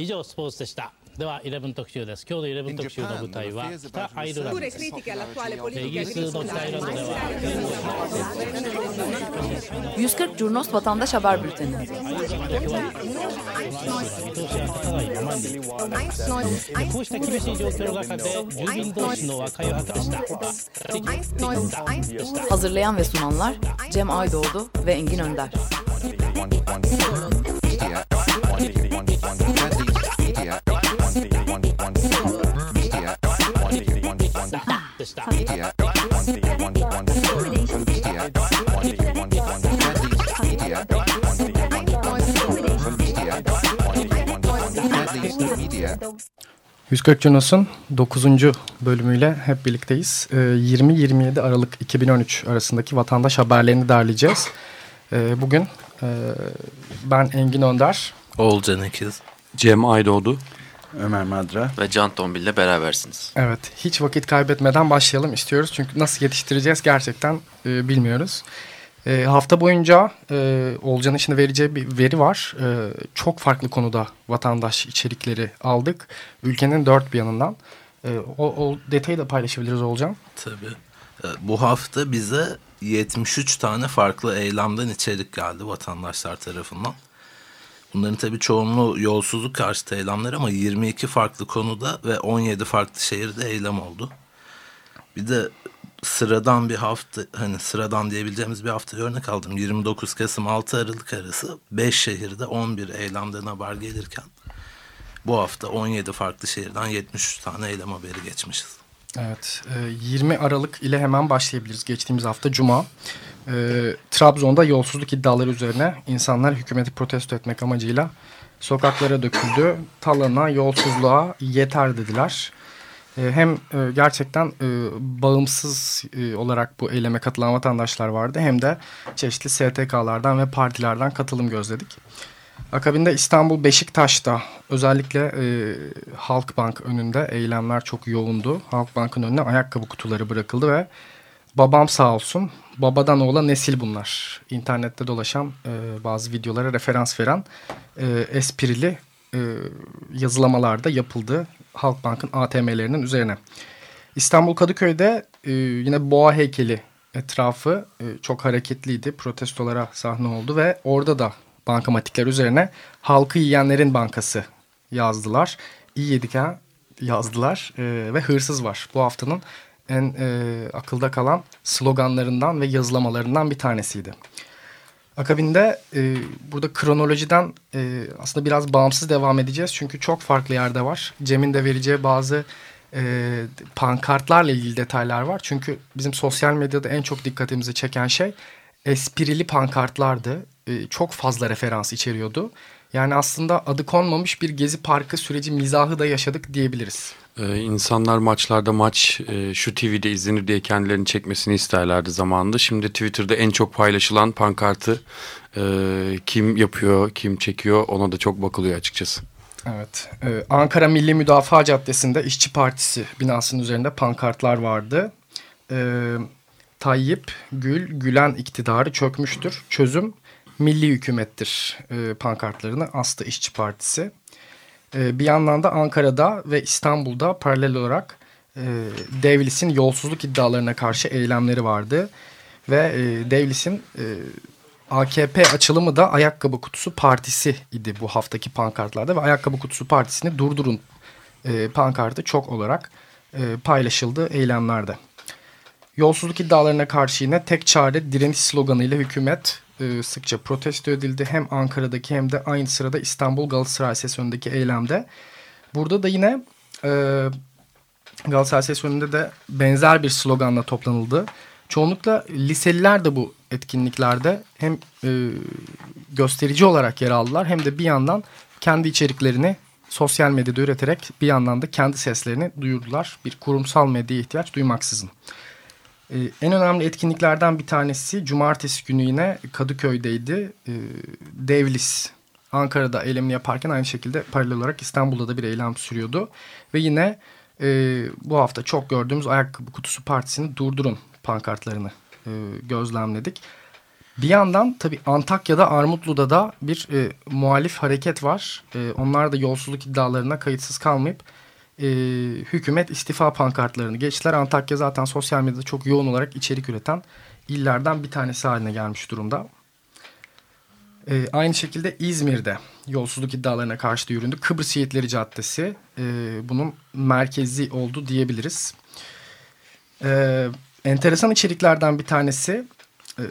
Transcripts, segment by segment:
以上スポーツでしたでは11特集です今日の11特集の舞台は北アイルランド Pure です critiche all'attuale イ politica ギリスの北アイルランドでは 140 Curnos Vatandaş Haber Bülteni. 見通しが立たない 140 Cunos'un 9. bölümüyle hep birlikteyiz. Ee, 20-27 Aralık 2013 arasındaki vatandaş haberlerini derleyeceğiz. Ee, bugün e, ben Engin Önder, Oğulcan Ekiz. Cem Aydoğdu. Ömer Madra. Ve Can Tombil ile berabersiniz. evet hiç vakit kaybetmeden başlayalım istiyoruz. Çünkü nasıl yetiştireceğiz gerçekten e, bilmiyoruz. E, hafta boyunca e, Olcan'ın şimdi vereceği bir veri var. E, çok farklı konuda vatandaş içerikleri aldık. Ülkenin dört bir yanından. E, o, o detayı da paylaşabiliriz Olcan. Tabii. Ee, Bu hafta bize 73 tane farklı eylemden içerik geldi vatandaşlar tarafından. Bunların tabii çoğunluğu yolsuzluk karşıtı eylemler ama 22 farklı konuda ve 17 farklı şehirde eylem oldu. Bir de sıradan bir hafta hani sıradan diyebileceğimiz bir hafta örnek aldım. 29 Kasım 6 Aralık arası 5 şehirde 11 eylemden haber gelirken bu hafta 17 farklı şehirden 73 tane eylem haberi geçmişiz. Evet, e, 20 Aralık ile hemen başlayabiliriz. Geçtiğimiz hafta Cuma. E, Trabzon'da yolsuzluk iddiaları üzerine insanlar hükümeti protesto etmek amacıyla sokaklara döküldü. Talana, yolsuzluğa yeter dediler. E, hem e, gerçekten e, bağımsız e, olarak bu eyleme katılan vatandaşlar vardı hem de çeşitli STK'lardan ve partilerden katılım gözledik. Akabinde İstanbul Beşiktaş'ta özellikle e, Halkbank önünde eylemler çok yoğundu. Halkbank'ın önüne ayakkabı kutuları bırakıldı ve babam sağ olsun babadan oğula nesil bunlar. İnternette dolaşan e, bazı videolara referans veren e, esprili e, yazılamalar da yapıldı Halkbank'ın ATM'lerinin üzerine. İstanbul Kadıköy'de e, yine boğa heykeli etrafı e, çok hareketliydi. Protestolara sahne oldu ve orada da bankamatikler üzerine halkı yiyenlerin bankası yazdılar. İyi yedik ha yazdılar e, ve hırsız var. Bu haftanın en e, akılda kalan sloganlarından ve yazılamalarından bir tanesiydi. Akabinde e, burada kronolojiden e, aslında biraz bağımsız devam edeceğiz. Çünkü çok farklı yerde var. Cem'in de vereceği bazı e, pankartlarla ilgili detaylar var. Çünkü bizim sosyal medyada en çok dikkatimizi çeken şey esprili pankartlardı. E, çok fazla referans içeriyordu. Yani aslında adı konmamış bir gezi parkı süreci mizahı da yaşadık diyebiliriz. Ee, insanlar maçlarda maç e, şu TV'de izlenir diye kendilerini çekmesini isterlerdi zamanında. Şimdi Twitter'da en çok paylaşılan pankartı e, kim yapıyor, kim çekiyor ona da çok bakılıyor açıkçası. Evet. Ee, Ankara Milli Müdafaa Caddesi'nde İşçi Partisi binasının üzerinde pankartlar vardı. Ee, Tayyip, Gül, Gülen iktidarı çökmüştür. Çözüm milli hükümettir e, pankartlarını astı İşçi Partisi. Ee, bir yandan da Ankara'da ve İstanbul'da paralel olarak e, Devlis'in yolsuzluk iddialarına karşı eylemleri vardı. Ve e, Devlis'in e, AKP açılımı da Ayakkabı Kutusu Partisi idi bu haftaki pankartlarda ve Ayakkabı Kutusu Partisi'ni durdurun e, pankartı çok olarak e, paylaşıldı eylemlerde. Yolsuzluk iddialarına karşı yine tek çare direniş sloganıyla hükümet e, sıkça protesto edildi. Hem Ankara'daki hem de aynı sırada İstanbul Galatasaray Sesi önündeki eylemde. Burada da yine e, Galatasaray Sesi önünde de benzer bir sloganla toplanıldı. Çoğunlukla liseliler de bu etkinliklerde hem e, gösterici olarak yer aldılar hem de bir yandan kendi içeriklerini sosyal medyada üreterek bir yandan da kendi seslerini duyurdular. Bir kurumsal medyaya ihtiyaç duymaksızın. Ee, en önemli etkinliklerden bir tanesi cumartesi günü yine Kadıköy'deydi. Ee, Devlis Ankara'da eylemini yaparken aynı şekilde paralel olarak İstanbul'da da bir eylem sürüyordu. Ve yine e, bu hafta çok gördüğümüz Ayakkabı Kutusu Partisi'ni durdurun pankartlarını e, gözlemledik. Bir yandan tabii Antakya'da Armutlu'da da bir e, muhalif hareket var. E, onlar da yolsuzluk iddialarına kayıtsız kalmayıp e, hükümet istifa pankartlarını geçtiler. Antakya zaten sosyal medyada çok yoğun olarak içerik üreten illerden bir tanesi haline gelmiş durumda. E, aynı şekilde İzmir'de yolsuzluk iddialarına karşı da yüründü. Kıbrıs Yiğitleri Caddesi e, bunun merkezi oldu diyebiliriz. E, enteresan içeriklerden bir tanesi e,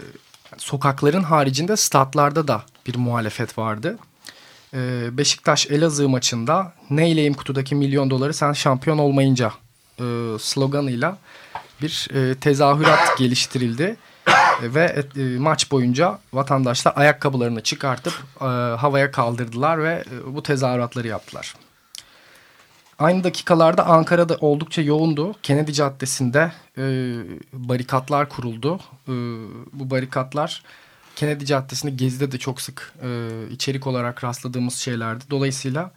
sokakların haricinde statlarda da bir muhalefet vardı. E, Beşiktaş Elazığ maçında neyleyim kutudaki milyon doları sen şampiyon olmayınca e, sloganıyla bir e, tezahürat geliştirildi. E, ve maç boyunca vatandaşlar ayakkabılarını çıkartıp havaya kaldırdılar ve bu tezahüratları yaptılar. Aynı dakikalarda Ankara'da oldukça yoğundu. Kennedy Caddesi'nde e, barikatlar kuruldu. E, bu barikatlar Kennedy Caddesi'nde Gezi'de de çok sık e, içerik olarak rastladığımız şeylerdi. Dolayısıyla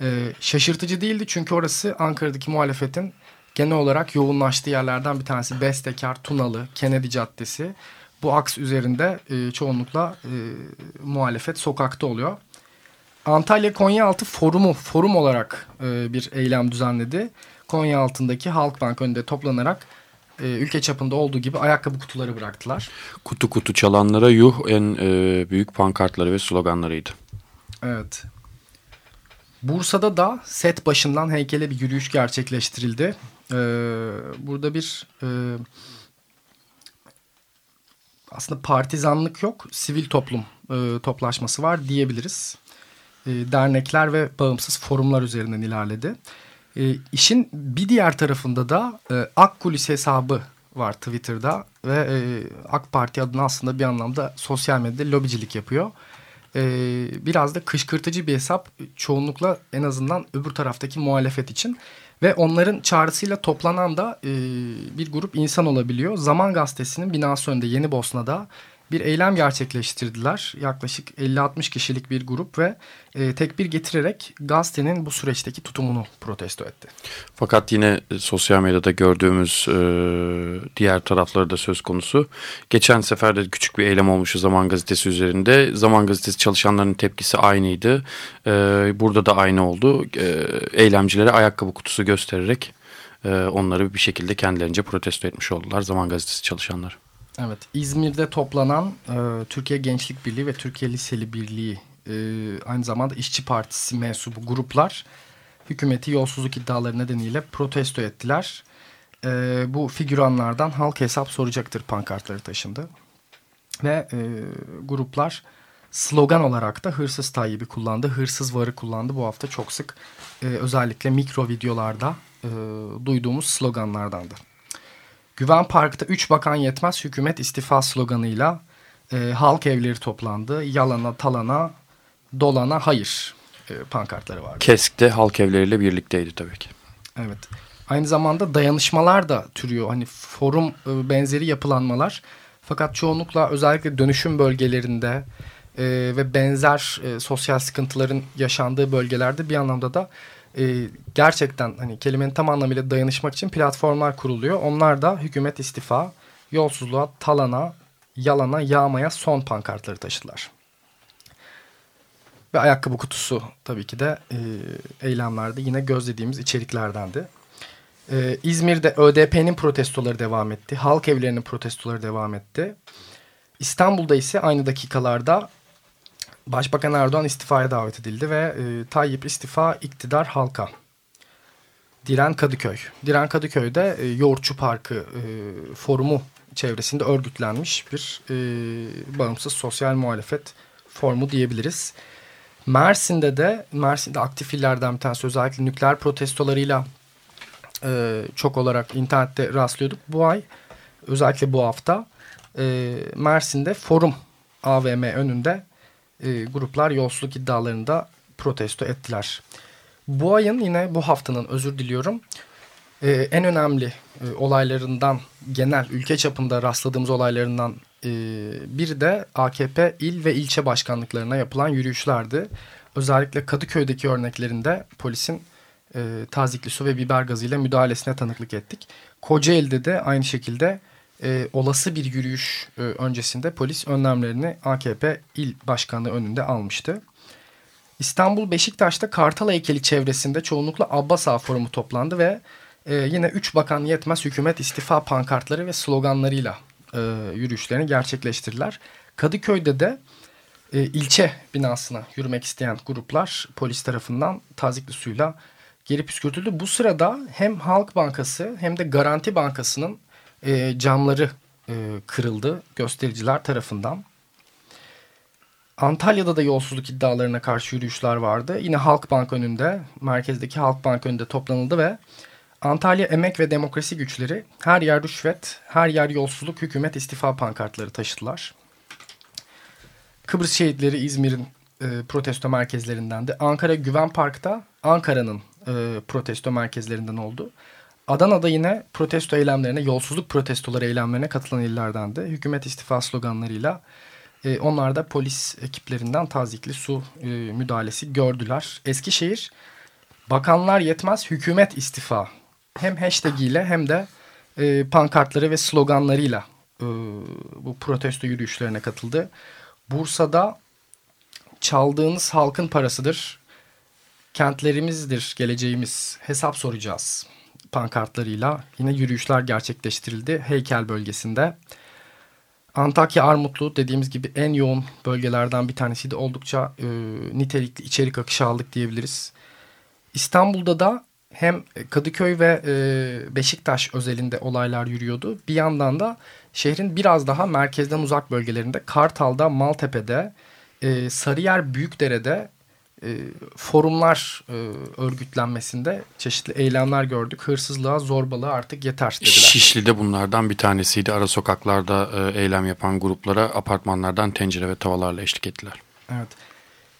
e, şaşırtıcı değildi çünkü orası Ankara'daki muhalefetin genel olarak yoğunlaştığı yerlerden bir tanesi. Bestekar, Tunalı, Kennedy Caddesi. Bu aks üzerinde e, çoğunlukla e, muhalefet sokakta oluyor. Antalya Konyaaltı Forumu forum olarak e, bir eylem düzenledi. Konya altındaki Halkbank önünde toplanarak e, ülke çapında olduğu gibi ayakkabı kutuları bıraktılar. Kutu kutu çalanlara yuh en e, büyük pankartları ve sloganlarıydı. Evet. Bursa'da da set başından heykele bir yürüyüş gerçekleştirildi. Ee, burada bir e, aslında partizanlık yok, sivil toplum e, toplaşması var diyebiliriz. E, dernekler ve bağımsız forumlar üzerinden ilerledi. E, işin bir diğer tarafında da e, Akkulis hesabı var Twitter'da ve e, AK Parti adına aslında bir anlamda sosyal medyada lobicilik yapıyor. E, biraz da kışkırtıcı bir hesap çoğunlukla en azından öbür taraftaki muhalefet için. Ve onların çağrısıyla toplanan da e, bir grup insan olabiliyor. Zaman Gazetesi'nin binası önünde Yeni Bosna'da bir eylem gerçekleştirdiler. Yaklaşık 50-60 kişilik bir grup ve e, tekbir getirerek gazetenin bu süreçteki tutumunu protesto etti. Fakat yine e, sosyal medyada gördüğümüz e, diğer tarafları da söz konusu. Geçen sefer de küçük bir eylem olmuştu Zaman Gazetesi üzerinde. Zaman Gazetesi çalışanlarının tepkisi aynıydı. E, burada da aynı oldu. E, eylemcilere ayakkabı kutusu göstererek e, onları bir şekilde kendilerince protesto etmiş oldular Zaman Gazetesi çalışanları. Evet, İzmir'de toplanan e, Türkiye Gençlik Birliği ve Türkiye Liseli Birliği e, aynı zamanda İşçi Partisi mensubu gruplar hükümeti yolsuzluk iddiaları nedeniyle protesto ettiler. E, bu figüranlardan halk hesap soracaktır pankartları taşındı. Ve e, gruplar slogan olarak da hırsız Tayyip'i kullandı, hırsız varı kullandı. Bu hafta çok sık e, özellikle mikro videolarda e, duyduğumuz sloganlardandı. Güven Park'ta 3 bakan yetmez hükümet istifa sloganıyla e, halk evleri toplandı. Yalana, talana, dolana hayır e, pankartları vardı. Kesk'te halk evleriyle birlikteydi tabii ki. Evet. Aynı zamanda dayanışmalar da türüyor. Hani forum e, benzeri yapılanmalar. Fakat çoğunlukla özellikle dönüşüm bölgelerinde e, ve benzer e, sosyal sıkıntıların yaşandığı bölgelerde bir anlamda da e, gerçekten hani kelimenin tam anlamıyla dayanışmak için platformlar kuruluyor. Onlar da hükümet istifa, yolsuzluğa, talana, yalana, yağmaya son pankartları taşıdılar. Ve ayakkabı kutusu tabii ki de e, eylemlerde yine gözlediğimiz içeriklerdendi. E, İzmir'de ÖDP'nin protestoları devam etti. Halk evlerinin protestoları devam etti. İstanbul'da ise aynı dakikalarda Başbakan Erdoğan istifaya davet edildi ve e, Tayyip istifa iktidar halka. Diren Kadıköy. Diren Kadıköy'de e, Yoğurtçu Parkı e, forumu çevresinde örgütlenmiş bir e, bağımsız sosyal muhalefet formu diyebiliriz. Mersin'de de Mersin'de aktif illerden bir tanesi özellikle nükleer protestolarıyla e, çok olarak internette rastlıyorduk. Bu ay özellikle bu hafta e, Mersin'de forum AVM önünde e, gruplar yolsuzluk iddialarında protesto ettiler. Bu ayın yine bu haftanın özür diliyorum e, en önemli e, olaylarından genel ülke çapında rastladığımız olaylarından e, biri de AKP il ve ilçe başkanlıklarına yapılan yürüyüşlerdi. Özellikle Kadıköy'deki örneklerinde polisin e, tazikli su ve biber gazıyla müdahalesine tanıklık ettik. Kocaeli'de de aynı şekilde e, olası bir yürüyüş e, öncesinde polis önlemlerini AKP il başkanı önünde almıştı. İstanbul Beşiktaş'ta Kartal heykeli çevresinde çoğunlukla Abbas Ağa Forumu toplandı ve e, yine 3 bakan yetmez hükümet istifa pankartları ve sloganlarıyla e, yürüyüşlerini gerçekleştirdiler. Kadıköy'de de e, ilçe binasına yürümek isteyen gruplar polis tarafından tazikli suyla geri püskürtüldü. Bu sırada hem Halk Bankası hem de Garanti Bankası'nın e, camları e, kırıldı göstericiler tarafından. Antalya'da da yolsuzluk iddialarına karşı yürüyüşler vardı. Yine Halkbank önünde, merkezdeki Halkbank önünde toplanıldı ve Antalya Emek ve Demokrasi Güçleri her yer rüşvet, her yer yolsuzluk, hükümet istifa pankartları taşıdılar. Kıbrıs şehitleri İzmir'in e, protesto merkezlerinden de Ankara Güven Park'ta Ankara'nın e, protesto merkezlerinden oldu. Adana'da yine protesto eylemlerine, yolsuzluk protestoları eylemlerine katılan illerden de hükümet istifa sloganlarıyla e, onlar da polis ekiplerinden tazikli su e, müdahalesi gördüler. Eskişehir bakanlar yetmez hükümet istifa hem hashtag ile hem de e, pankartları ve sloganlarıyla e, bu protesto yürüyüşlerine katıldı. Bursa'da çaldığınız halkın parasıdır. Kentlerimizdir geleceğimiz hesap soracağız pankartlarıyla yine yürüyüşler gerçekleştirildi heykel bölgesinde. Antakya Armutlu dediğimiz gibi en yoğun bölgelerden bir tanesiydi. Oldukça e, nitelikli içerik akışı aldık diyebiliriz. İstanbul'da da hem Kadıköy ve e, Beşiktaş özelinde olaylar yürüyordu. Bir yandan da şehrin biraz daha merkezden uzak bölgelerinde Kartal'da, Maltepe'de, e, Sarıyer Büyükdere'de e, forumlar e, örgütlenmesinde çeşitli eylemler gördük. Hırsızlığa, zorbalığa artık yeter dediler. Şişli'de bunlardan bir tanesiydi. Ara sokaklarda e, eylem yapan gruplara apartmanlardan tencere ve tavalarla eşlik ettiler. Evet.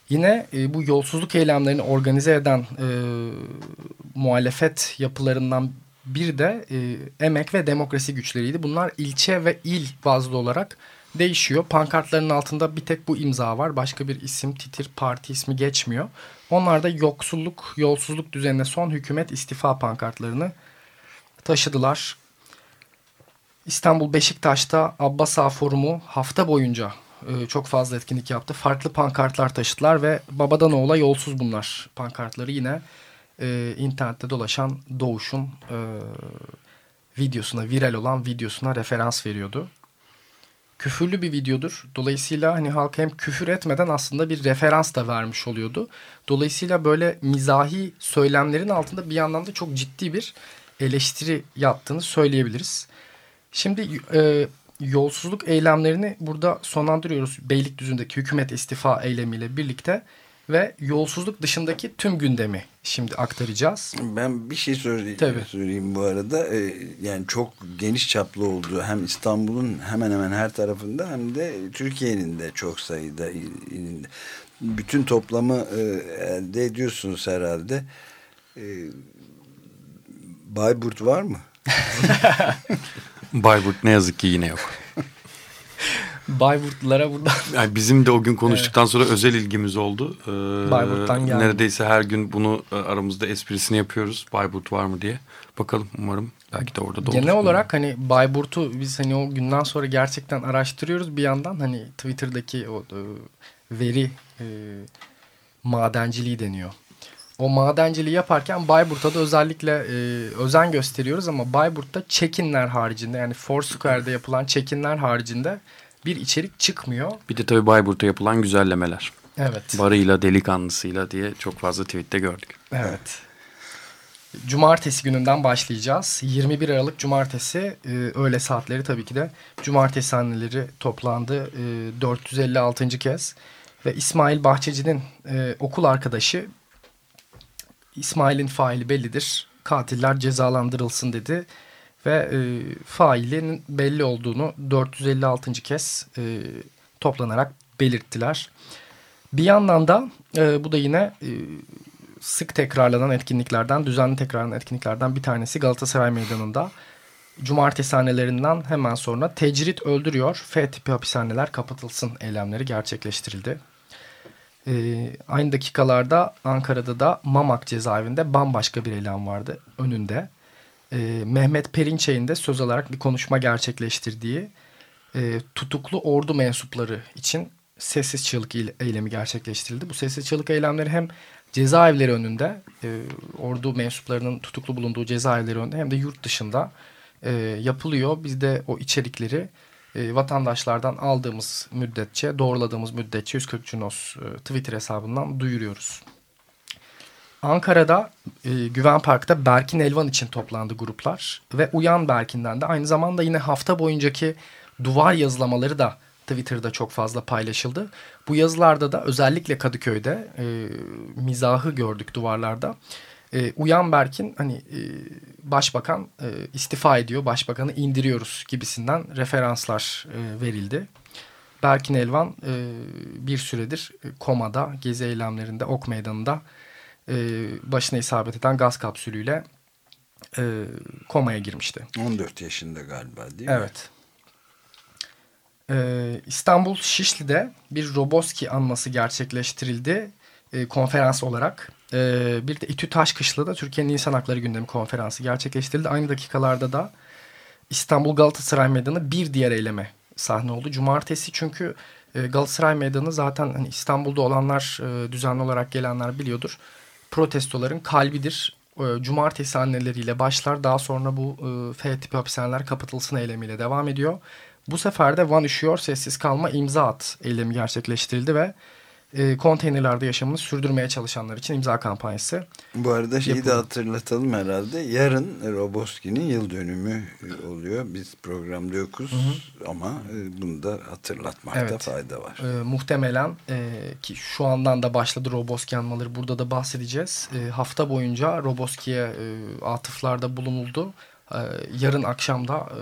Yine e, bu yolsuzluk eylemlerini organize eden e, muhalefet yapılarından bir de e, emek ve demokrasi güçleriydi. Bunlar ilçe ve il bazlı olarak değişiyor. Pankartların altında bir tek bu imza var. Başka bir isim, titir, parti ismi geçmiyor. Onlar da yoksulluk, yolsuzluk düzenine son hükümet istifa pankartlarını taşıdılar. İstanbul Beşiktaş'ta Abbas Ağa Forumu hafta boyunca e, çok fazla etkinlik yaptı. Farklı pankartlar taşıdılar ve babadan oğula yolsuz bunlar pankartları yine e, internette dolaşan Doğuş'un e, videosuna, viral olan videosuna referans veriyordu küfürlü bir videodur. Dolayısıyla hani halk hem küfür etmeden aslında bir referans da vermiş oluyordu. Dolayısıyla böyle mizahi söylemlerin altında bir yandan da çok ciddi bir eleştiri yaptığını söyleyebiliriz. Şimdi e, yolsuzluk eylemlerini burada sonlandırıyoruz. Beylikdüzü'ndeki hükümet istifa eylemiyle birlikte ve yolsuzluk dışındaki tüm gündemi şimdi aktaracağız. Ben bir şey söyleyeyim, Tabii. söyleyeyim bu arada. Ee, yani çok geniş çaplı olduğu hem İstanbul'un hemen hemen her tarafında hem de Türkiye'nin de çok sayıda ilinde. Bütün toplamı e, elde ediyorsunuz herhalde. E, Bayburt var mı? Bayburt ne yazık ki yine yok. Bayburtlulara buradan. Yani bizim de o gün konuştuktan evet. sonra özel ilgimiz oldu. Ee, Bayburt'tan geldi. Neredeyse her gün bunu e, aramızda esprisini yapıyoruz. Bayburt var mı diye. Bakalım umarım belki de orada da olur. Genel olarak hani Bayburt'u biz hani o günden sonra gerçekten araştırıyoruz bir yandan. Hani Twitter'daki o e, veri e, madenciliği deniyor. O madenciliği yaparken Bayburt'a da özellikle e, özen gösteriyoruz ama Bayburt'ta check-inler haricinde yani Foursquare'de yapılan check-inler haricinde bir içerik çıkmıyor. Bir de tabii Bayburt'ta yapılan güzellemeler. Evet. Barıyla delikanlısıyla diye çok fazla tweette gördük. Evet. Cumartesi gününden başlayacağız. 21 Aralık Cumartesi e, öğle saatleri tabii ki de Cumartesi anneleri toplandı e, 456. kez. Ve İsmail Bahçeci'nin e, okul arkadaşı İsmail'in faili bellidir. Katiller cezalandırılsın dedi ve e, failinin belli olduğunu 456. kez e, toplanarak belirttiler. Bir yandan da e, bu da yine e, sık tekrarlanan etkinliklerden, düzenli tekrarlanan etkinliklerden bir tanesi Galatasaray Meydanı'nda. Cumartesi hanelerinden hemen sonra tecrit öldürüyor, F tipi hapishaneler kapatılsın eylemleri gerçekleştirildi. E, aynı dakikalarda Ankara'da da Mamak cezaevinde bambaşka bir eylem vardı önünde e, Mehmet Perinçey'in de söz alarak bir konuşma gerçekleştirdiği e, tutuklu ordu mensupları için sessiz çığlık eylemi gerçekleştirildi. Bu sessiz çığlık eylemleri hem cezaevleri önünde e, ordu mensuplarının tutuklu bulunduğu cezaevleri önünde hem de yurt dışında e, yapılıyor. Biz de o içerikleri e, vatandaşlardan aldığımız müddetçe, doğruladığımız müddetçe 140 Cunos e, Twitter hesabından duyuruyoruz. Ankara'da e, Güven Park'ta Berkin Elvan için toplandı gruplar ve Uyan Berkin'den de aynı zamanda yine hafta boyuncaki duvar yazılamaları da Twitter'da çok fazla paylaşıldı. Bu yazılarda da özellikle Kadıköy'de e, mizahı gördük duvarlarda. E, Uyan Berk'in hani e, başbakan e, istifa ediyor, başbakanı indiriyoruz gibisinden referanslar e, verildi. Berkin Elvan e, bir süredir e, komada, gezi eylemlerinde, ok meydanında e, başına isabet eden gaz kapsülüyle e, komaya girmişti. 14 yaşında galiba değil mi? Evet. Ee, İstanbul Şişli'de bir Roboski anması gerçekleştirildi e, konferans olarak. Ee, bir de İTÜ Taşkışla'da Türkiye'nin İnsan Hakları Gündemi Konferansı gerçekleştirildi. Aynı dakikalarda da İstanbul Galatasaray Meydanı bir diğer eyleme sahne oldu. Cumartesi çünkü e, Galatasaray Meydanı zaten hani İstanbul'da olanlar e, düzenli olarak gelenler biliyordur. Protestoların kalbidir. E, cumartesi anneleriyle başlar. Daha sonra bu e, F tipi hapishaneler kapatılsın eylemiyle devam ediyor. Bu sefer de Van Üşüyor Sessiz Kalma imza at eylemi gerçekleştirildi ve e, konteynerlerde yaşamını sürdürmeye çalışanlar için imza kampanyası. Bu arada şeyi yapıldı. de hatırlatalım herhalde. Yarın Roboski'nin yıl dönümü oluyor. Biz programda yokuz hı hı. ama e, bunu da hatırlatmakta evet. fayda var. E, muhtemelen e, ki şu andan da başladı Roboski anmaları burada da bahsedeceğiz. E, hafta boyunca Roboski'ye e, atıflarda bulunuldu ee, yarın akşamda e,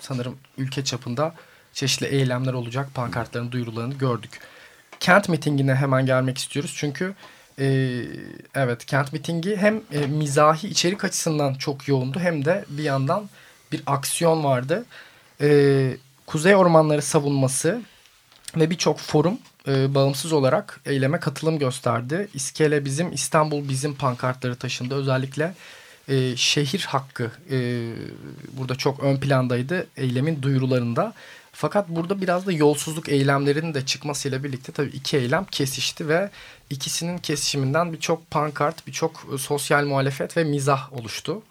sanırım ülke çapında çeşitli eylemler olacak. Pankartların duyurularını gördük. Kent mitingine hemen gelmek istiyoruz. Çünkü e, evet kent mitingi hem e, mizahi içerik açısından çok yoğundu hem de bir yandan bir aksiyon vardı. E, Kuzey Ormanları savunması ve birçok forum e, bağımsız olarak eyleme katılım gösterdi. İskele bizim, İstanbul bizim pankartları taşındı. Özellikle e, şehir hakkı e, burada çok ön plandaydı eylemin duyurularında. Fakat burada biraz da yolsuzluk eylemlerinin de çıkmasıyla birlikte tabii iki eylem kesişti ve ikisinin kesişiminden birçok pankart, birçok sosyal muhalefet ve mizah oluştu.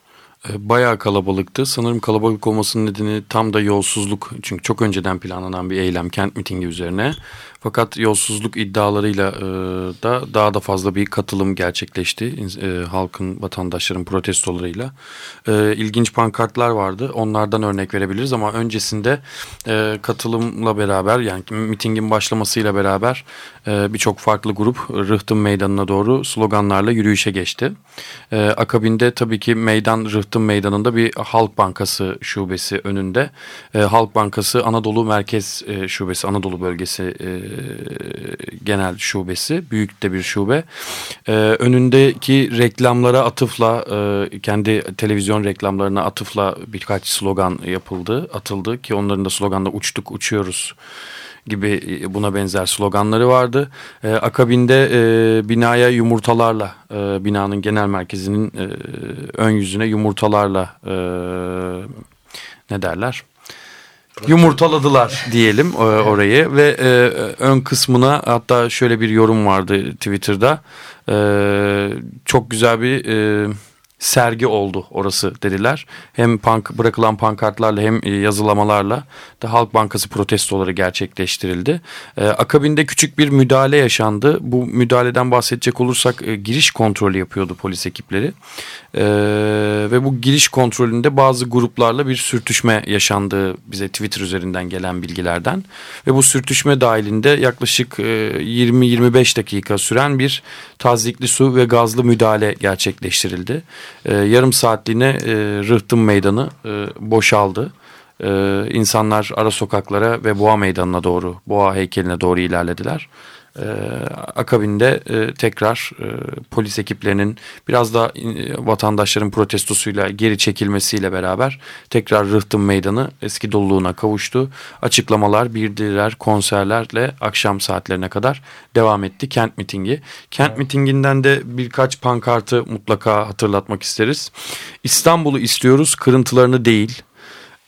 E, bayağı kalabalıktı. Sanırım kalabalık olmasının nedeni tam da yolsuzluk. Çünkü çok önceden planlanan bir eylem kent mitingi üzerine. Fakat yolsuzluk iddialarıyla e, da daha da fazla bir katılım gerçekleşti. E, halkın, vatandaşların protestolarıyla. İlginç pankartlar vardı. Onlardan örnek verebiliriz ama öncesinde katılımla beraber yani mitingin başlamasıyla beraber birçok farklı grup Rıhtım Meydanı'na doğru sloganlarla yürüyüşe geçti. Akabinde tabii ki meydan Rıhtım Meydanı'nda bir Halk Bankası şubesi önünde. E, Halk Bankası Anadolu Merkez e, Şubesi, Anadolu Bölgesi e, genel şubesi. Büyük de bir şube. E, önündeki reklamlara atıfla e, kendi televizyon reklamlarına atıfla birkaç slogan yapıldı, atıldı ki onların da sloganla uçtuk uçuyoruz gibi e, buna benzer sloganları vardı. E, akabinde e, binaya yumurtalarla, e, binanın genel merkezinin e, ön yüzüne yumurtalarla e, ne derler? yumurtaladılar diyelim e, orayı ve e, ön kısmına hatta şöyle bir yorum vardı Twitter'da e, çok güzel bir e, sergi oldu orası dediler. Hem pank bırakılan pankartlarla hem e, yazılamalarla da Halk Bankası protestoları gerçekleştirildi. Ee, akabinde küçük bir müdahale yaşandı. Bu müdahaleden bahsedecek olursak e, giriş kontrolü yapıyordu polis ekipleri. Ee, ve bu giriş kontrolünde bazı gruplarla bir sürtüşme yaşandığı bize Twitter üzerinden gelen bilgilerden. Ve bu sürtüşme dahilinde yaklaşık e, 20-25 dakika süren bir tazikli su ve gazlı müdahale gerçekleştirildi e, yarım saatliğine e, Rıhtım Meydanı e, boşaldı. E, insanlar ara sokaklara ve Boğa Meydanı'na doğru, Boğa heykeline doğru ilerlediler. E, akabinde e, tekrar e, polis ekiplerinin biraz da e, vatandaşların protestosuyla geri çekilmesiyle beraber tekrar Rıhtım Meydanı eski doluluğuna kavuştu. Açıklamalar, bildiriler, konserlerle akşam saatlerine kadar devam etti kent mitingi. Kent evet. mitinginden de birkaç pankartı mutlaka hatırlatmak isteriz. İstanbul'u istiyoruz, kırıntılarını değil.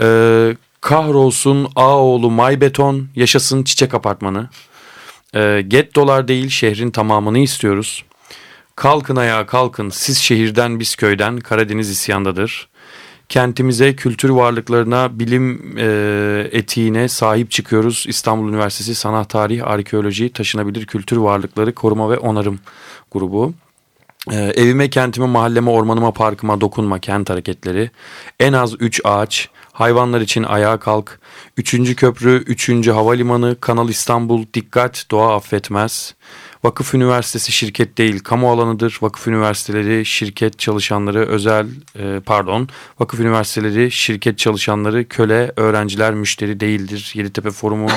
Ee, kahrolsun Ağoğlu Maybeton, yaşasın Çiçek Apartmanı. E, gettolar değil şehrin tamamını istiyoruz. Kalkın ayağa kalkın siz şehirden biz köyden Karadeniz isyandadır. Kentimize, kültür varlıklarına, bilim e, etiğine sahip çıkıyoruz. İstanbul Üniversitesi Sanat Tarih, Arkeoloji, Taşınabilir Kültür Varlıkları Koruma ve Onarım grubu. Ee, evime, kentime, mahalleme, ormanıma, parkıma dokunma kent hareketleri. En az 3 ağaç, hayvanlar için ayağa kalk. Üçüncü köprü, üçüncü havalimanı, Kanal İstanbul, dikkat, doğa affetmez. Vakıf Üniversitesi şirket değil kamu alanıdır. Vakıf üniversiteleri şirket çalışanları özel e, pardon vakıf üniversiteleri şirket çalışanları köle öğrenciler müşteri değildir. Yeditepe Forumu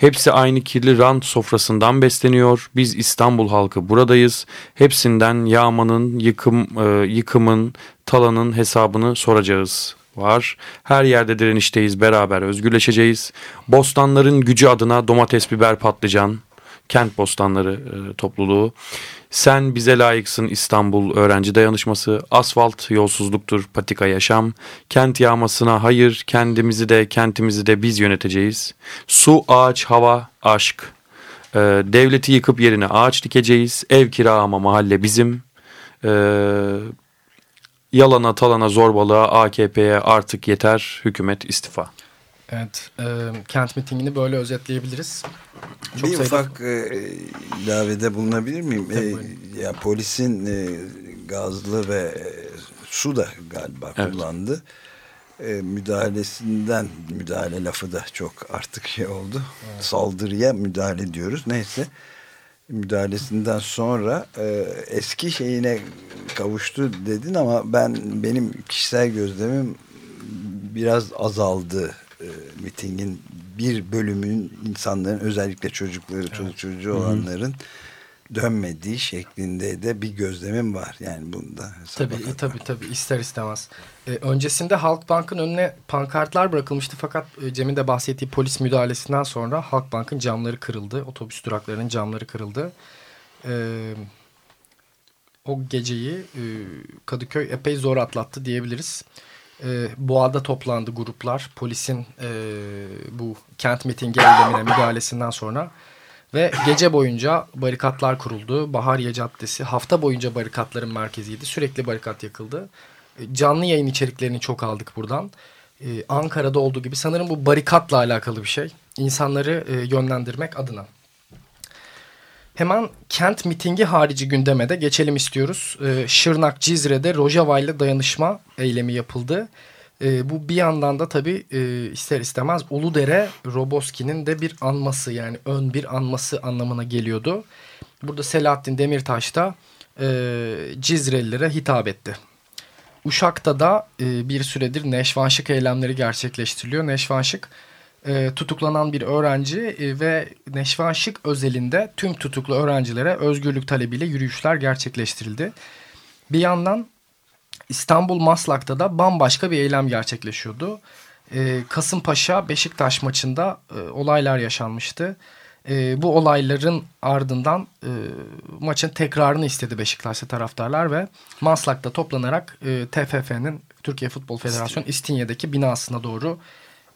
hepsi aynı kirli rant sofrasından besleniyor. Biz İstanbul halkı buradayız. Hepsinden yağmanın yıkım e, yıkımın talanın hesabını soracağız var. Her yerde direnişteyiz beraber özgürleşeceğiz. Bostanların gücü adına domates, biber, patlıcan, kent bostanları e, topluluğu. Sen bize layıksın İstanbul öğrenci dayanışması, asfalt yolsuzluktur patika yaşam, kent yağmasına hayır, kendimizi de kentimizi de biz yöneteceğiz. Su, ağaç, hava, aşk. E, devleti yıkıp yerine ağaç dikeceğiz, ev kira ama mahalle bizim. E, yalana talana zorbalığa AKP'ye artık yeter hükümet istifa. Evet, e, kent mitingini böyle özetleyebiliriz. Çok bir sayıda... ufak e, ilavede bulunabilir miyim? E, ya polisin e, gazlı ve e, su da galiba evet. kullandı. E, müdahalesinden müdahale lafı da çok artık şey oldu. Evet. Saldırıya müdahale diyoruz. Neyse müdahalesinden sonra e, eski şeyine kavuştu dedin ama ben benim kişisel gözlemim biraz azaldı e, mitingin bir bölümün insanların özellikle çocukları, evet. çocuk çocuğu olanların Hı -hı. Dönmediği şeklinde de bir gözlemim var. Yani bunda. Tabii tabii tabii ister istemez. Ee, öncesinde Halkbank'ın önüne pankartlar bırakılmıştı fakat e, Cem'in de bahsettiği polis müdahalesinden sonra Halkbank'ın camları kırıldı. Otobüs duraklarının camları kırıldı. Ee, o geceyi e, Kadıköy epey zor atlattı diyebiliriz e, Boğa'da toplandı gruplar. Polisin e, bu kent mitingi eylemine müdahalesinden sonra. Ve gece boyunca barikatlar kuruldu. Bahariye Caddesi hafta boyunca barikatların merkeziydi. Sürekli barikat yakıldı. Canlı yayın içeriklerini çok aldık buradan. E, Ankara'da olduğu gibi sanırım bu barikatla alakalı bir şey. İnsanları e, yönlendirmek adına. Hemen kent mitingi harici gündeme de geçelim istiyoruz. Ee, Şırnak Cizre'de Rojava ile dayanışma eylemi yapıldı. Ee, bu bir yandan da tabii e, ister istemez Uludere Roboski'nin de bir anması yani ön bir anması anlamına geliyordu. Burada Selahattin Demirtaş da e, Cizrelilere hitap etti. Uşak'ta da e, bir süredir neşvanşık eylemleri gerçekleştiriliyor. Neşvanşık e, tutuklanan bir öğrenci e, ve Neşvan Şık özelinde tüm tutuklu öğrencilere özgürlük talebiyle yürüyüşler gerçekleştirildi. Bir yandan İstanbul Maslak'ta da bambaşka bir eylem gerçekleşiyordu. E, Kasımpaşa Beşiktaş maçında e, olaylar yaşanmıştı. E, bu olayların ardından e, maçın tekrarını istedi Beşiktaşlı taraftarlar ve Maslak'ta toplanarak e, TFF'nin Türkiye Futbol Federasyonu İstinye'deki binasına doğru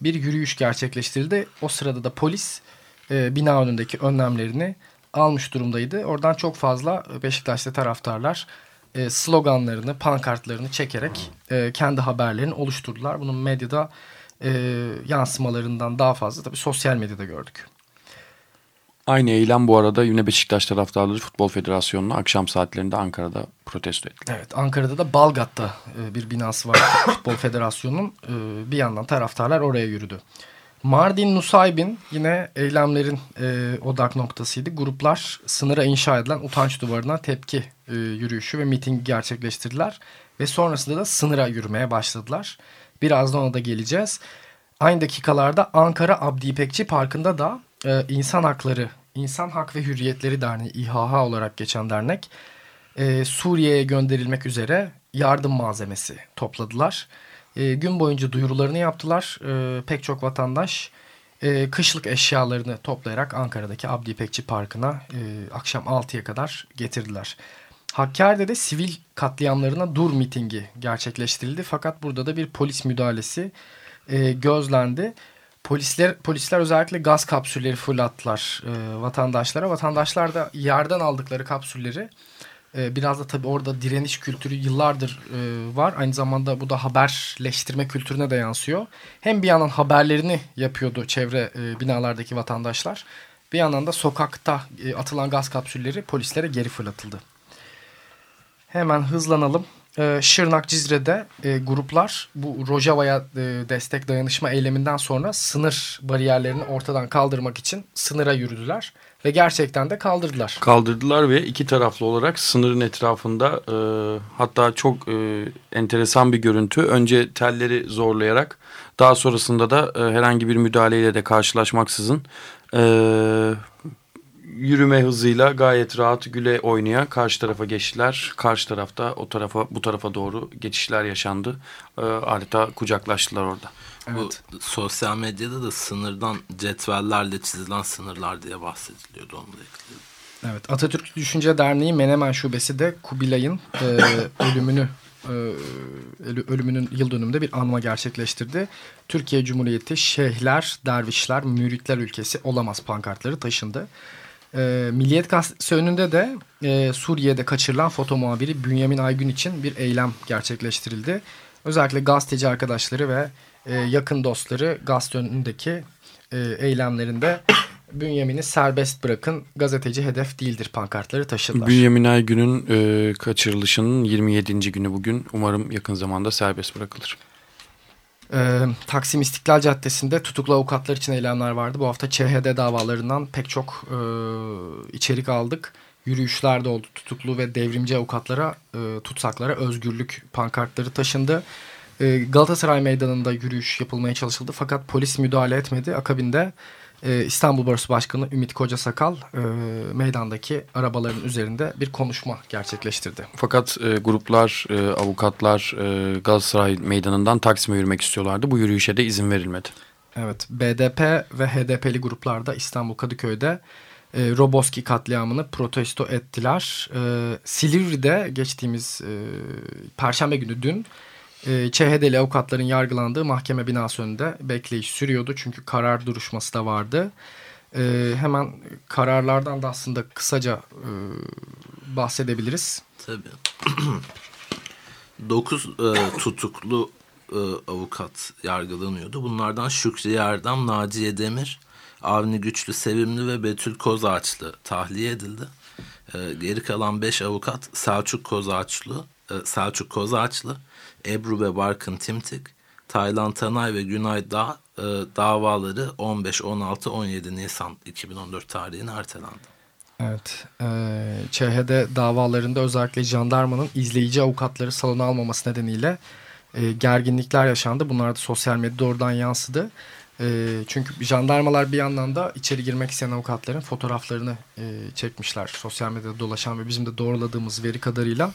bir yürüyüş gerçekleştirildi. O sırada da polis e, bina önündeki önlemlerini almış durumdaydı. Oradan çok fazla Beşiktaşlı taraftarlar e, sloganlarını, pankartlarını çekerek e, kendi haberlerini oluşturdular. Bunun medyada e, yansımalarından daha fazla tabii sosyal medyada gördük. Aynı eylem bu arada yine Beşiktaş taraftarları Futbol Federasyonu'na akşam saatlerinde Ankara'da protesto etti. Evet Ankara'da da Balgat'ta e, bir binası var Futbol Federasyonu'nun. E, bir yandan taraftarlar oraya yürüdü. Mardin Nusaybin yine eylemlerin e, odak noktasıydı. Gruplar sınıra inşa edilen utanç duvarına tepki e, yürüyüşü ve mitingi gerçekleştirdiler. Ve sonrasında da sınıra yürümeye başladılar. Birazdan ona da geleceğiz. Aynı dakikalarda Ankara Abdi İpekçi Parkı'nda da e, insan hakları İnsan Hak ve Hürriyetleri Derneği İHH olarak geçen dernek e, Suriye'ye gönderilmek üzere yardım malzemesi topladılar. E, gün boyunca duyurularını yaptılar. E, pek çok vatandaş e, kışlık eşyalarını toplayarak Ankara'daki Abdi İpekçi Parkı'na e, akşam 6'ya kadar getirdiler. Hakkari'de de sivil katliamlarına dur mitingi gerçekleştirildi. Fakat burada da bir polis müdahalesi e, gözlendi. Polisler polisler özellikle gaz kapsülleri fırlattılar e, vatandaşlara. Vatandaşlar da yerden aldıkları kapsülleri biraz da tabii orada direniş kültürü yıllardır e, var. Aynı zamanda bu da haberleştirme kültürüne de yansıyor. Hem bir yandan haberlerini yapıyordu çevre e, binalardaki vatandaşlar. Bir yandan da sokakta e, atılan gaz kapsülleri polislere geri fırlatıldı. Hemen hızlanalım. Ee, Şırnak Cizre'de gruplar bu Rojava'ya destek dayanışma eyleminden sonra sınır bariyerlerini ortadan kaldırmak için sınıra yürüdüler. Ve gerçekten de kaldırdılar. Kaldırdılar ve iki taraflı olarak sınırın etrafında e, hatta çok e, enteresan bir görüntü. Önce telleri zorlayarak daha sonrasında da e, herhangi bir müdahaleyle de karşılaşmaksızın e, yürüme hızıyla gayet rahat güle oynaya karşı tarafa geçtiler. Karşı tarafta o tarafa bu tarafa doğru geçişler yaşandı. E, adeta kucaklaştılar orada. Evet. Bu sosyal medyada da sınırdan cetvellerle çizilen sınırlar diye bahsediliyordu onu da ekledim. Evet Atatürk Düşünce Derneği Menemen Şubesi de Kubilay'ın e, ölümünü e, ölümünün yıl dönümünde bir anma gerçekleştirdi. Türkiye Cumhuriyeti şeyhler, dervişler, müritler ülkesi olamaz pankartları taşındı. E, Milliyet Gazetesi önünde de e, Suriye'de kaçırılan foto muhabiri Bünyamin Aygün için bir eylem gerçekleştirildi. Özellikle gazeteci arkadaşları ve e, yakın dostları gazete önündeki e, eylemlerinde Bünyamin'i serbest bırakın gazeteci hedef değildir pankartları taşıdılar. Bünyamin Aygün'ün e, kaçırılışının 27. günü bugün umarım yakın zamanda serbest bırakılır. Ee, Taksim İstiklal Caddesi'nde tutuklu avukatlar için eylemler vardı. Bu hafta ÇHD davalarından pek çok e, içerik aldık. Yürüyüşler de oldu. Tutuklu ve devrimci avukatlara, e, tutsaklara özgürlük pankartları taşındı. E, Galatasaray Meydanı'nda yürüyüş yapılmaya çalışıldı. Fakat polis müdahale etmedi. Akabinde e, İstanbul Barosu Başkanı Ümit Koca Sakal e, meydandaki arabaların üzerinde bir konuşma gerçekleştirdi. Fakat e, gruplar, e, avukatlar e, Galatasaray Meydanı'ndan Taksim'e yürümek istiyorlardı. Bu yürüyüşe de izin verilmedi. Evet, BDP ve HDP'li gruplarda İstanbul Kadıköy'de e, Roboski katliamını protesto ettiler. E, Silivri'de geçtiğimiz e, Perşembe günü dün e, avukatların yargılandığı mahkeme binası önünde bekleyiş sürüyordu. Çünkü karar duruşması da vardı. E, hemen kararlardan da aslında kısaca e, bahsedebiliriz. Tabii. Dokuz e, tutuklu e, avukat yargılanıyordu. Bunlardan Şükrü Yerdam, Naciye Demir, Avni Güçlü Sevimli ve Betül Kozağaçlı tahliye edildi. E, geri kalan beş avukat Selçuk Kozağaçlı, e, Selçuk Kozağaçlı, Ebru ve Barkın Timtik, Taylan Tanay ve Günay Dağ e, davaları 15, 16, 17 Nisan 2014 tarihine ertelendi. Evet, e, ÇHD davalarında özellikle jandarmanın izleyici avukatları salona almaması nedeniyle e, gerginlikler yaşandı. Bunlar da sosyal medyada oradan yansıdı. E, çünkü jandarmalar bir yandan da içeri girmek isteyen avukatların fotoğraflarını e, çekmişler. Sosyal medyada dolaşan ve bizim de doğruladığımız veri kadarıyla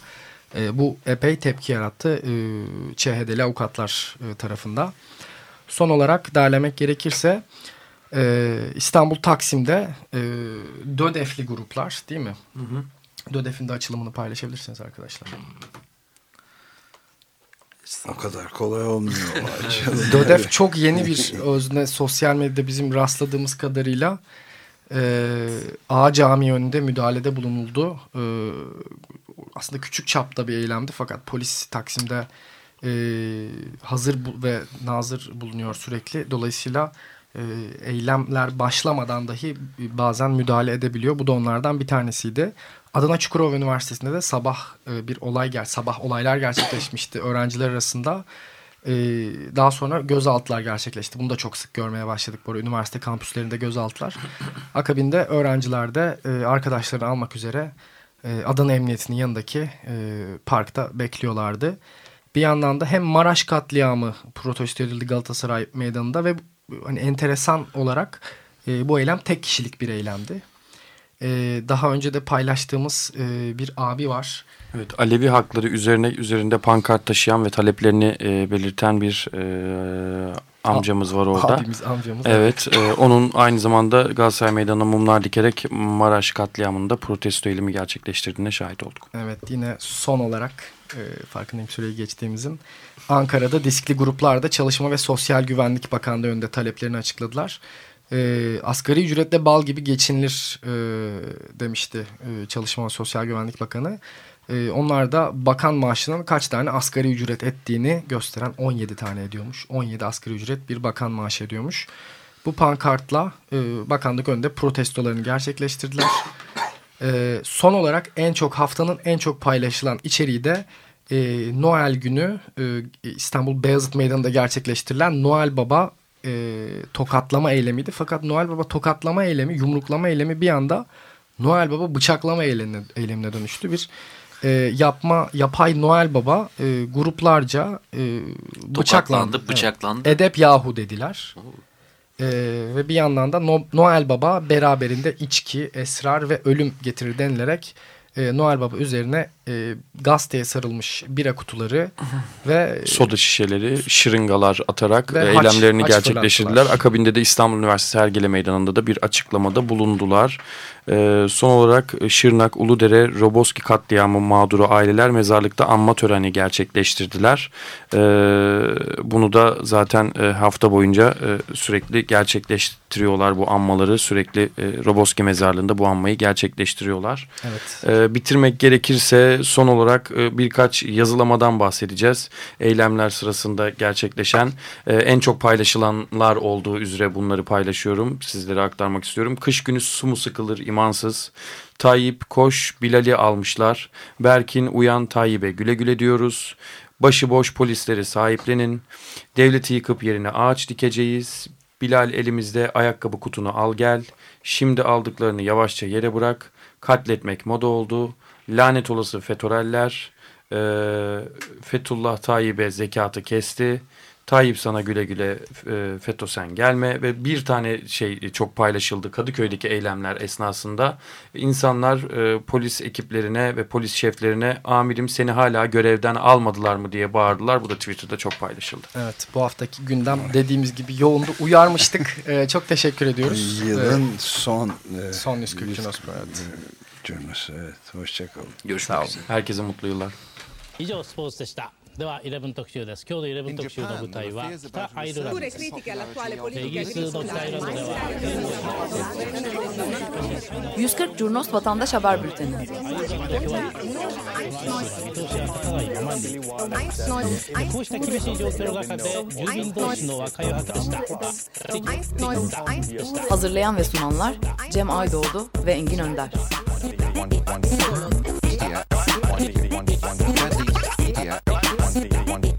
e, bu epey tepki yarattı e, ÇHD'li avukatlar e, tarafında. Son olarak derlemek gerekirse e, İstanbul Taksim'de e, DÖDEF'li gruplar değil mi? Hı hı. DÖDEF'in de açılımını paylaşabilirsiniz arkadaşlar. O kadar kolay olmuyor. DÖDEF çok yeni bir özne sosyal medyada bizim rastladığımız kadarıyla e, A cami önünde müdahalede bulunuldu. E, aslında küçük çapta bir eylemdi fakat polis Taksim'de e, hazır bu, ve nazır bulunuyor sürekli. Dolayısıyla e, eylemler başlamadan dahi bazen müdahale edebiliyor. Bu da onlardan bir tanesiydi. Adana Çukurova Üniversitesi'nde de sabah e, bir olay gel sabah olaylar gerçekleşmişti öğrenciler arasında. E, daha sonra gözaltılar gerçekleşti. Bunu da çok sık görmeye başladık bu üniversite kampüslerinde gözaltılar. Akabinde öğrenciler de e, arkadaşlarını almak üzere e, Adana Emniyeti'nin yanındaki e, parkta bekliyorlardı. Bir yandan da hem Maraş katliamı protesto edildi Galatasaray Meydanı'nda ve hani enteresan olarak e, bu eylem tek kişilik bir eylemdi. e, daha önce de paylaştığımız e, bir abi var. Evet, Alevi hakları üzerine üzerinde pankart taşıyan ve taleplerini e, belirten bir e, amcamız var orada. Abimiz, amcamız. Evet, e, onun aynı zamanda Galatasaray Meydanı'na mumlar dikerek Maraş katliamında protesto eylemi gerçekleştirdiğine şahit olduk. Evet, yine son olarak e, farkındayım süreyi geçtiğimizin. Ankara'da diskli gruplarda Çalışma ve Sosyal Güvenlik Bakanlığı önünde taleplerini açıkladılar. E, asgari ücretle bal gibi geçinilir e, demişti e, Çalışma ve Sosyal Güvenlik Bakanı. E, onlar da bakan maaşının kaç tane asgari ücret ettiğini gösteren 17 tane ediyormuş. 17 asgari ücret bir bakan maaşı ediyormuş. Bu pankartla e, bakanlık önünde protestolarını gerçekleştirdiler. E, son olarak en çok haftanın en çok paylaşılan içeriği de e, Noel günü e, İstanbul Beyazıt Meydanı'nda gerçekleştirilen Noel Baba tokatlama eylemiydi. Fakat Noel Baba tokatlama eylemi, yumruklama eylemi bir anda Noel Baba bıçaklama eylemine, eylemine dönüştü. Bir e, yapma yapay Noel Baba e, gruplarca e, bıçaklandı. bıçaklandı. Evet. Edep Yahu dediler. E, ve bir yandan da no, Noel Baba beraberinde içki, esrar ve ölüm getirir denilerek e, Noel Baba üzerine e, gazeteye sarılmış bira kutuları ve soda şişeleri, şırıngalar atarak ve eylemlerini haç, gerçekleştirdiler. Haç Akabinde de İstanbul Üniversitesi Hergele Meydanı'nda da bir açıklamada bulundular. E, son olarak Şırnak, Uludere, Roboski katliamı mağduru aileler mezarlıkta anma töreni gerçekleştirdiler. E, bunu da zaten e, hafta boyunca e, sürekli gerçekleştiriyorlar bu anmaları. Sürekli e, Roboski mezarlığında bu anmayı gerçekleştiriyorlar. Evet. E, bitirmek gerekirse son olarak e, birkaç yazılamadan bahsedeceğiz. Eylemler sırasında gerçekleşen e, en çok paylaşılanlar olduğu üzere bunları paylaşıyorum. Sizlere aktarmak istiyorum. Kış günü su mu sıkılır imansız. Tayyip koş Bilal'i almışlar. Berkin uyan Tayyip'e güle güle diyoruz. Başıboş polisleri sahiplenin. Devleti yıkıp yerine ağaç dikeceğiz. Bilal elimizde ayakkabı kutunu al gel. Şimdi aldıklarını yavaşça yere bırak. Katletmek moda oldu. Lanet olası FETÖ'reller. E, Fethullah Tayyip'e zekatı kesti. Tayyip sana güle güle e, FETÖ sen gelme ve bir tane şey çok paylaşıldı Kadıköy'deki eylemler esnasında insanlar e, polis ekiplerine ve polis şeflerine amirim seni hala görevden almadılar mı diye bağırdılar. Bu da Twitter'da çok paylaşıldı. Evet bu haftaki gündem dediğimiz gibi yoğundu uyarmıştık. e, çok teşekkür ediyoruz. Yılın e, son e, son 140 Cunos evet. Cunos evet hoşçakalın. Görüşmek üzere. Herkese mutlu yıllar. 以上スポーツでした。 では11特集です今日の11特集の舞台は北アイルランドですイギリスの北アイルランドでは140 Curnos Vatandaş Haber Bülteni こうした厳しい状況の中で住民同士の和解を図った Hazırlayan ve sunanlar Cem Aydoğdu ve Engin Önder.